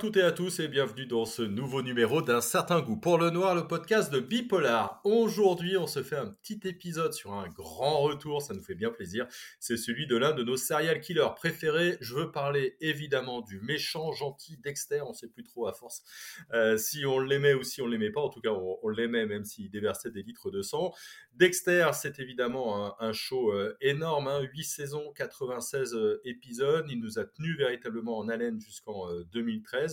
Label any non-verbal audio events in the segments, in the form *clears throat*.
toutes et à tous et bienvenue dans ce nouveau numéro d'un certain goût pour le noir, le podcast de Bipolar. Aujourd'hui, on se fait un petit épisode sur un grand retour, ça nous fait bien plaisir. C'est celui de l'un de nos serial killers préférés. Je veux parler évidemment du méchant gentil Dexter, on sait plus trop à force euh, si on l'aimait ou si on l'aimait pas. En tout cas, on, l'aimait même s'il déversait des litres de sang. Dexter, c'est évidemment un, show euh, énorme, hein, 8 saisons, 96 euh, épisodes. Il nous a tenu véritablement en haleine jusqu'en 2013.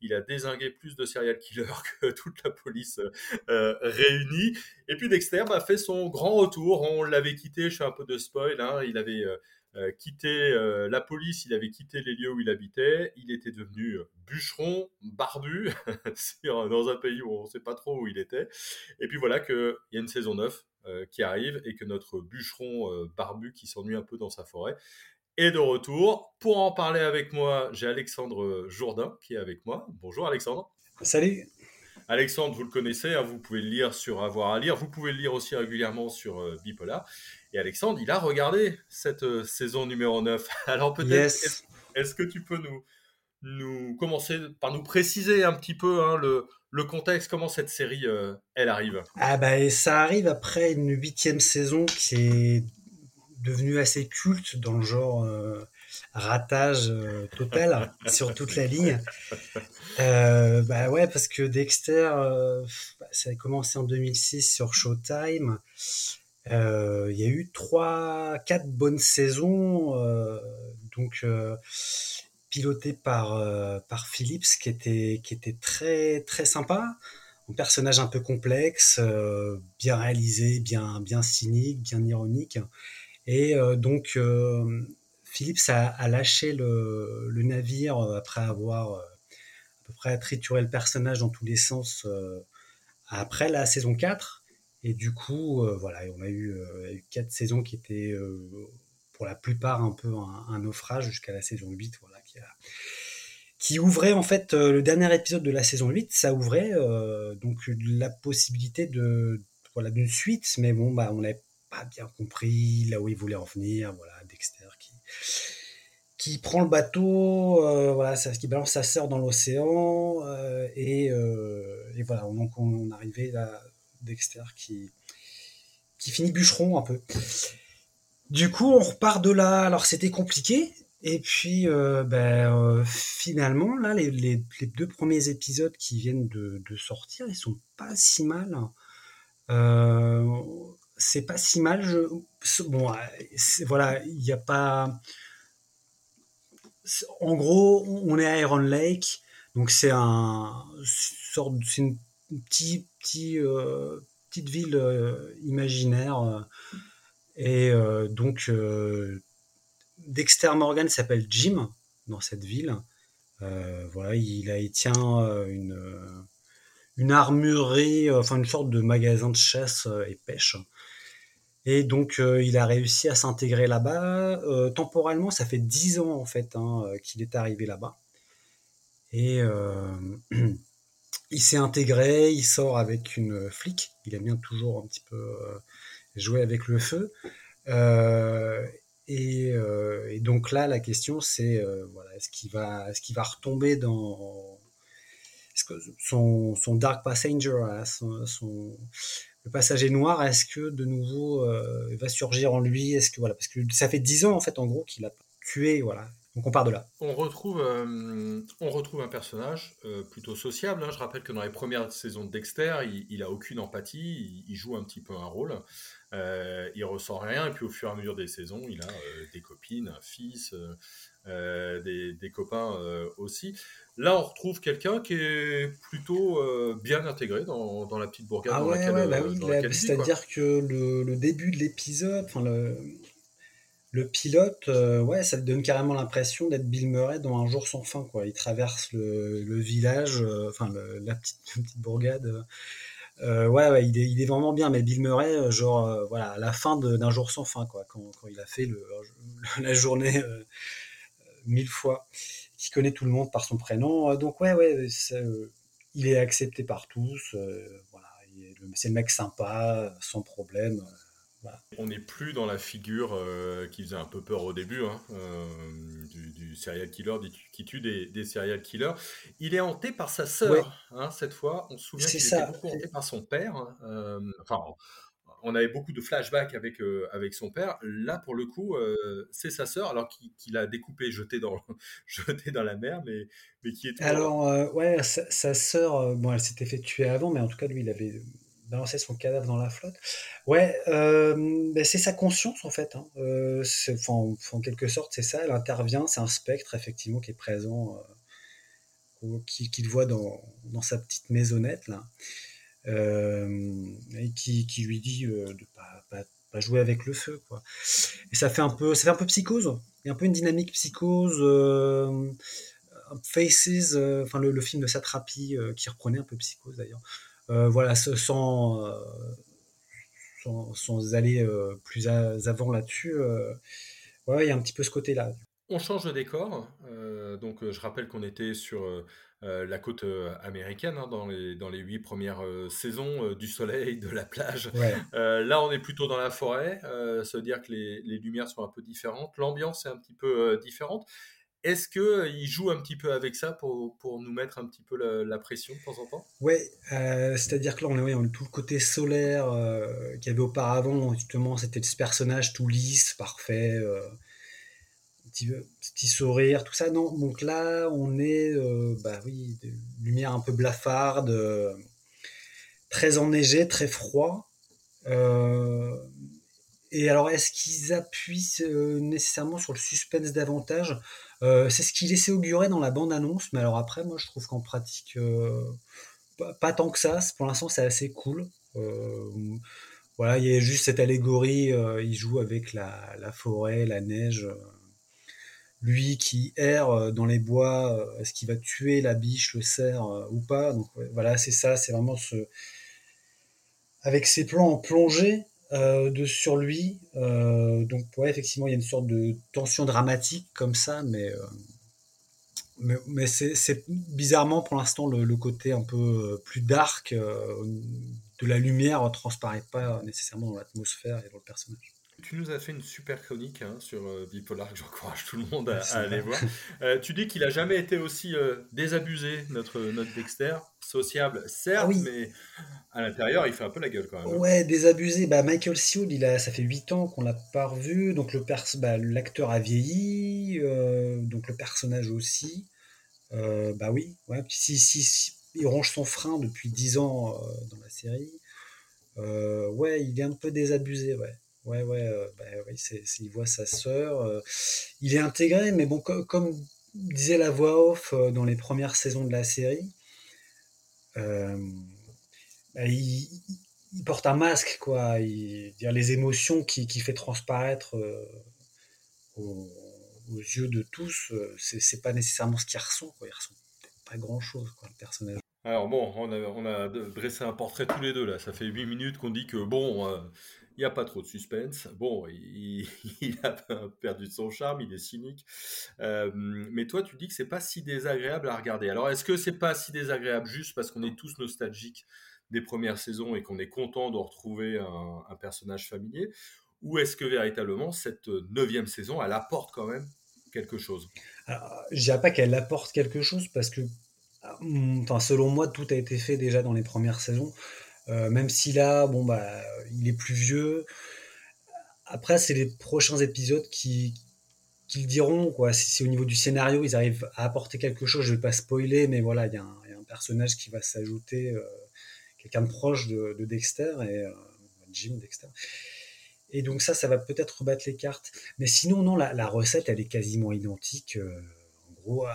Il a désingué plus de serial killers *laughs* que toute la police euh, réunie. Et puis Dexter a fait son grand retour. On l'avait quitté, je fais un peu de spoil, hein. il avait euh, euh, quitté la police, il avait quitté les lieux où il habitait, il était devenu bûcheron, barbu, *laughs* dans un pays où on ne sait pas trop où il était. Et puis voilà qu'il y a une saison 9 qui arrive et que notre bûcheron barbu qui s'ennuie un peu dans sa forêt est de retour. Pour en parler avec moi, j'ai Alexandre Jourdain qui est avec moi. Bonjour Alexandre. Salut. Alexandre, vous le connaissez, hein, vous pouvez le lire sur Avoir à lire, vous pouvez le lire aussi régulièrement sur euh, Bipolar. Et Alexandre, il a regardé cette euh, saison numéro 9. *laughs* Alors peut-être, est-ce, que tu peux nous, nous commencer par nous préciser un petit peu hein, le, le contexte, comment cette série, euh, elle arrive? Ah bah ça arrive après une huitième saison qui est devenu assez culte dans le genre euh, ratage euh, total *laughs* sur toute la ligne. Euh, bah ouais, parce que Dexter, bah, ça a commencé en 2006 sur Showtime. Il y a eu trois, quatre bonnes saisons, donc pilotées par par Phillips, qui était qui était très très sympa. Un personnage un peu complexe, bien réalisé, bien bien cynique, bien ironique. Et euh, donc, euh, Philips a, lâché le, navire euh, après avoir à peu près trituré le personnage dans tous les sens après la saison 4. Et du coup, voilà, on a eu, quatre saisons qui étaient pour la plupart un peu un, naufrage jusqu'à la saison 8, voilà, qui, ouvrait en fait le dernier épisode de la saison 8, ça ouvrait donc la possibilité de voilà d'une suite, mais bon, bah on n'avait pas bien compris là où il voulait en venir. Voilà, Dexter qui, prend le bateau, euh, voilà, ça, qui balance sa sœur dans l'océan. Euh, et, euh, et, voilà, donc on, arrivait là, Dexter qui, finit bûcheron un peu. Du coup, on repart de là. Alors, c'était compliqué. Et puis, ben, finalement, là, les, deux premiers épisodes qui viennent de, sortir, ils sont pas si mal. C'est pas si mal. Je, bon, voilà, il n'y a pas. En gros, on est à Iron Lake, donc c'est un sorte, c'est une petite, euh, petite ville euh, imaginaire, et euh, donc Dexter Morgan s'appelle Jim dans cette ville. voilà, il, a, il tient une une armurerie, enfin une sorte de magasin de chasse et pêche. Et donc, euh, il a réussi à s'intégrer là-bas. Euh, temporellement, ça fait dix ans en fait hein, euh, qu'il est arrivé là-bas. Et *clears throat* il s'est intégré, il sort avec une flic. Il aime bien toujours un petit peu jouer avec le feu. Et, donc là, la question, c'est voilà, est-ce qu'il va, est-ce qu'il va retomber dans son, son Dark Passenger, hein, son le passager noir, est-ce que de nouveau euh, va surgir en lui? Est-ce que voilà, parce que ça fait dix ans en fait en gros qu'il a tué, voilà. Donc on part de là. On retrouve, euh, on retrouve un personnage euh, plutôt sociable. Hein. Je rappelle que dans les premières saisons de Dexter, il, a aucune empathie, il, joue un petit peu un rôle, il ressent rien, et puis au fur et à mesure des saisons, il a des copines, un fils, des, des, copains aussi. Là, on retrouve quelqu'un qui est plutôt euh, bien intégré dans, dans, la petite bourgade. Ah ouais, ouais, bah euh, oui, c'est-à-dire que le, le, début de l'épisode, enfin le, le pilote, euh, ouais, ça te donne carrément l'impression d'être Bill Murray dans Un jour sans fin, quoi. Il traverse le, le village, enfin la petite, *laughs* petite bourgade. Ouais, ouais il, est, vraiment bien, mais Bill Murray, genre, voilà, à la fin d'un jour sans fin, quoi, quand, quand il a fait le, *laughs* la journée mille fois qui connaît tout le monde par son prénom. Euh, donc ouais, ouais, euh, il est accepté par tous. Euh, voilà, c'est le mec sympa, sans problème. On n'est plus dans la figure euh, qui faisait un peu peur au début, hein, euh, du, serial killer qui tue des, des, serial killers. Il est hanté par sa sœur, hein, cette fois. On se souvient qu'il était beaucoup hanté par son père. Euh, enfin, on avait beaucoup de flashbacks avec, avec son père. Là, pour le coup, c'est sa sœur, alors qu'il a découpé, jeté dans, *laughs* jeté dans la mer, mais, mais qui est... Alors, ouais, sa, sa sœur, bon, elle s'était fait tuer avant, mais en tout cas, lui, il avait balancer son cadavre dans la flotte. Ouais, euh, ben, c'est sa conscience en fait. Hein. Euh, en, quelque sorte, c'est ça. Elle intervient, c'est un spectre effectivement qui est présent, euh, qu'il voit dans, sa petite maisonnette là, et qui, lui dit de pas, pas, jouer avec le feu. Et ça fait un peu, ça fait un peu psychose. Il y a un peu une dynamique psychose. Faces, enfin le, le, film de Satrapi qui reprenait un peu psychose d'ailleurs. Euh, voilà, sans, euh, sans, sans, aller euh, plus avant là-dessus, voilà, il y a un petit peu ce côté-là. On change de décor. donc, je rappelle qu'on était sur la côte américaine hein, dans les dans les huit premières saisons du soleil, de la plage. là, on est plutôt dans la forêt. ça veut dire que les, les, lumières sont un peu différentes. L'ambiance est un petit peu différente. Est-ce qu'il euh, joue un petit peu avec ça pour, pour, nous mettre un petit peu la, pression de temps en temps? Oui, euh, c'est-à-dire que là, on, est, on tout le côté solaire euh, qu'il y avait auparavant. Justement, c'était ce personnage tout lisse, parfait, petit, sourire, tout ça. Non, donc là, on est, bah oui, lumière un peu blafarde, très enneigé, très froid. et alors, est-ce qu'ils appuient nécessairement sur le suspense davantage? Euh, c'est ce qui laissait augurer dans la bande-annonce, mais alors après, moi, je trouve qu'en pratique, euh, pas, tant que ça. Pour l'instant, c'est assez cool. Euh, voilà, il y a juste cette allégorie, il joue avec la, forêt, la neige. lui qui erre dans les bois, est-ce qu'il va tuer la biche, le cerf ou pas? Donc voilà, c'est ça, c'est vraiment ce... Avec ses plans en plongée, euh, de sur lui. Euh, donc ouais, effectivement, il y a une sorte de tension dramatique comme ça, mais euh, mais, c'est bizarrement pour l'instant le, côté un peu plus dark de la lumière ne transparaît pas nécessairement dans l'atmosphère et dans le personnage. Tu nous as fait une super chronique hein, sur Bipolar, que j'encourage tout le monde à, aller voir. tu dis qu'il a jamais été aussi désabusé, notre, notre Dexter, sociable, certes, ah mais à l'intérieur, il fait un peu la gueule quand même. Hein. Ouais, désabusé. Bah, Michael il a, ça fait 8 ans qu'on l'a pas revu. Donc le bah, l'acteur a vieilli, euh, donc le personnage aussi. Euh, bah oui, ouais. Si, si, il ronge son frein depuis 10 ans euh, dans la série. ouais, il est un peu désabusé, ouais. Ouais, ouais, bah, oui, il voit sa sœur. il est intégré, mais bon, comme disait la voix off dans les premières saisons de la série, bah, il, porte un masque, quoi. Dire, les émotions qui, qui fait transparaître euh, aux, yeux de tous, euh, c'est pas nécessairement ce qu'il ressent, quoi. Il ressent pas grand chose, quoi, le personnage. Alors bon, on a, on a, dressé un portrait tous les deux là. Ça fait 8 minutes qu'on dit que bon, euh, il n'y a pas trop de suspense. Bon, *laughs* il, a perdu son charme, il est cynique. mais toi, tu dis que c'est pas si désagréable à regarder. Alors, est-ce que c'est pas si désagréable juste parce qu'on est tous nostalgiques des premières saisons et qu'on est content de retrouver un, personnage familier? Ou est-ce que véritablement cette neuvième saison, elle apporte quand même quelque chose? Alors, Je dirais pas qu'elle apporte quelque chose parce que, enfin, selon moi, tout a été fait déjà dans les premières saisons. Euh, même si là, bon, bah, il est plus vieux. Après, c'est les prochains épisodes qui, qui le diront. Quoi. Si, au niveau du scénario, ils arrivent à apporter quelque chose, je vais pas spoiler, mais voilà, il y, a un personnage qui va s'ajouter. Euh, quelqu'un de proche de, Dexter et euh, Jim Dexter. Et donc ça, ça va peut-être rebattre les cartes. Mais sinon, non, la, recette, elle est quasiment identique, en gros,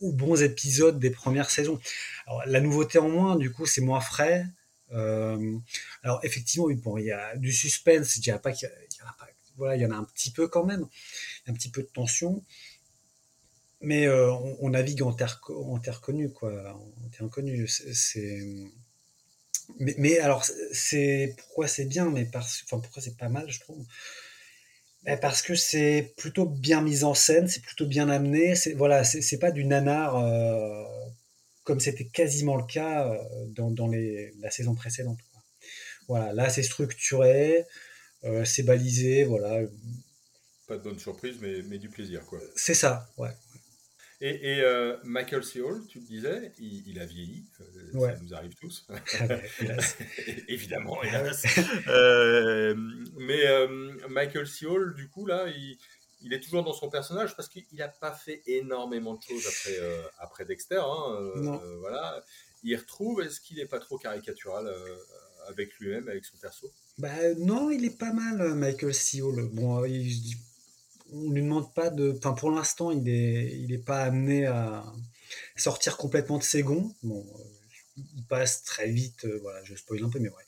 aux bons épisodes des premières saisons. Alors, la nouveauté en moins, du coup, c'est moins frais. Euh, alors effectivement, bon, il y a du suspense, je dirais pas qu'il y, en a pas, voilà, il y en a un petit peu quand même, un petit peu de tension, mais euh, on, navigue en terre, en terre connue, quoi. En terre inconnue. C'est, mais, mais, alors, c'est pourquoi c'est bien, mais parce, enfin, pourquoi c'est pas mal, je trouve. Ben, parce que c'est plutôt bien mis en scène, c'est plutôt bien amené. C'est voilà, c'est pas du nanar euh, comme c'était quasiment le cas euh, dans, dans les, la saison précédente. Quoi. Voilà, là c'est structuré, c'est balisé, voilà. Pas de bonne surprise, mais, mais du plaisir, quoi. C'est ça, ouais. Et, et euh, Michael C. Hall, tu le disais, il, a vieilli, euh, ça nous arrive tous. Ah *laughs* Évidemment, hélas. euh, mais Michael C. Hall, du coup, là, il, il, est toujours dans son personnage parce qu'il n'a pas fait énormément de choses après, après Dexter. Hein, non. voilà. Il retrouve, est-ce qu'il n'est pas trop caricatural avec lui-même, avec son perso? Bah, Non, il est pas mal, Michael C. Hall. Bon, il, on lui demande pas de. Enfin, pour l'instant, il est, il est pas amené à sortir complètement de ses gonds. Bon, euh, il passe très vite. Euh, voilà, je spoil un peu, mais ouais.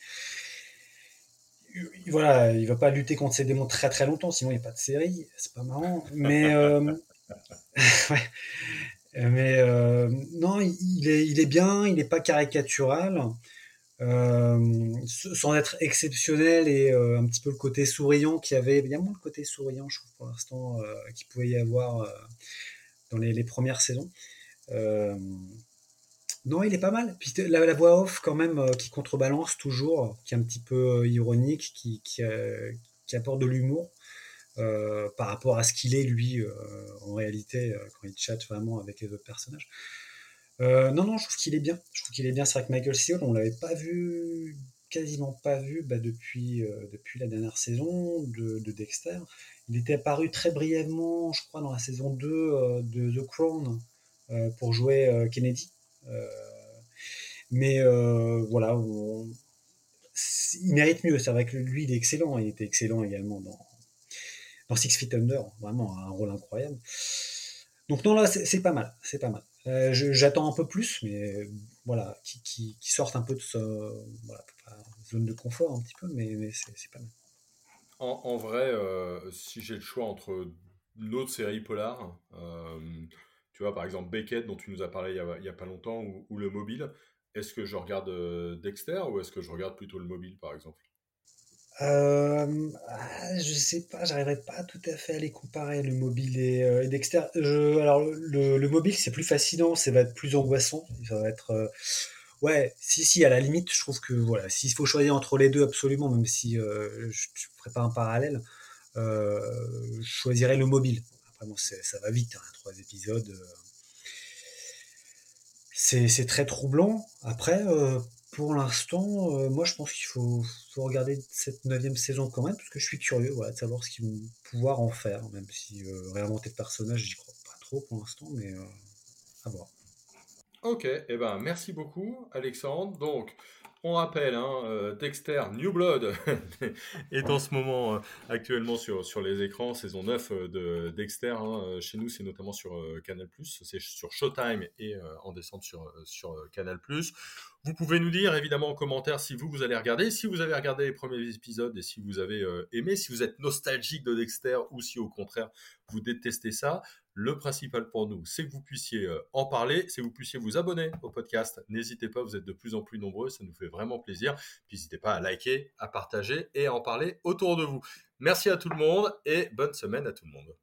Voilà, il va pas lutter contre ses démons très très longtemps, sinon il n'y a pas de série. C'est pas marrant. Mais euh. *laughs* Mais non, il est, il est bien. Il n'est pas caricatural. Euh, sans être exceptionnel et euh, un petit peu le côté souriant qu'il y avait, il y a moins le côté souriant, je trouve, pour l'instant, euh, qu'il pouvait y avoir dans les, premières saisons. non, il est pas mal. Puis la, voix off, quand même, qui contrebalance toujours, qui est un petit peu ironique, qui, qui, apporte de l'humour. par rapport à ce qu'il est lui en réalité quand il chatte vraiment avec les autres personnages. Euh, non, non, je trouve qu'il est bien. Je trouve qu'il est bien. C'est vrai que Michael C. on l'avait pas vu, quasiment pas vu bah, depuis, euh, depuis la dernière saison de, Dexter. Il était apparu très brièvement, je crois, dans la saison 2 euh, de The Crown pour jouer Kennedy. mais voilà, il mérite mieux. C'est vrai que lui, il est excellent. Il était excellent également dans, dans Six Feet Under. Vraiment un rôle incroyable. Donc non, là, c'est pas mal. C'est pas mal. Euh, j'attends un peu plus, mais voilà, qui, qui, sortent un peu de ce voilà, zone de confort un petit peu, mais, c'est pas mal. En, vrai, euh, si j'ai le choix entre une autre série polar, euh, tu vois, par exemple Beckett, dont tu nous as parlé il n'y a, pas longtemps, ou Le Mobile, est-ce que je regarde Dexter ou est-ce que je regarde plutôt Le Mobile, par exemple? Euh, ah, je sais pas, j'arriverai pas tout à fait à les comparer, le mobile et, euh, Dexter. Je, alors, le, le mobile, c'est plus fascinant, ça va être plus angoissant. Ça va être. Euh, ouais, si, si, à la limite, je trouve que voilà, s'il faut choisir entre les deux, absolument, même si euh, je ne ferai pas un parallèle, je choisirais le mobile. Après, bon, ça va vite, hein, trois épisodes. c'est très troublant. Après, pour l'instant, euh, moi je pense qu'il faut, regarder cette neuvième saison quand même, parce que je suis curieux voilà, de savoir ce qu'ils vont pouvoir en faire, même si euh, réinventer le personnage, j'y crois pas trop pour l'instant, mais euh, à voir. Ok, et eh ben merci beaucoup Alexandre. Donc on rappelle, hein, Dexter New Blood *laughs* est en ce moment actuellement sur, sur les écrans, saison 9 euh, de Dexter. Hein, chez nous, c'est notamment sur Canal+, c'est sur Showtime et en décembre sur, sur Canal+. Vous pouvez nous dire évidemment en commentaire si vous, vous allez regarder, si vous avez regardé les premiers épisodes et si vous avez aimé, si vous êtes nostalgique de Dexter ou si au contraire vous détestez ça. Le principal pour nous, c'est que vous puissiez euh, en parler, c'est que vous puissiez vous abonner au podcast. N'hésitez pas, vous êtes de plus en plus nombreux, ça nous fait vraiment plaisir. N'hésitez pas à liker, à partager et à en parler autour de vous. Merci à tout le monde et bonne semaine à tout le monde.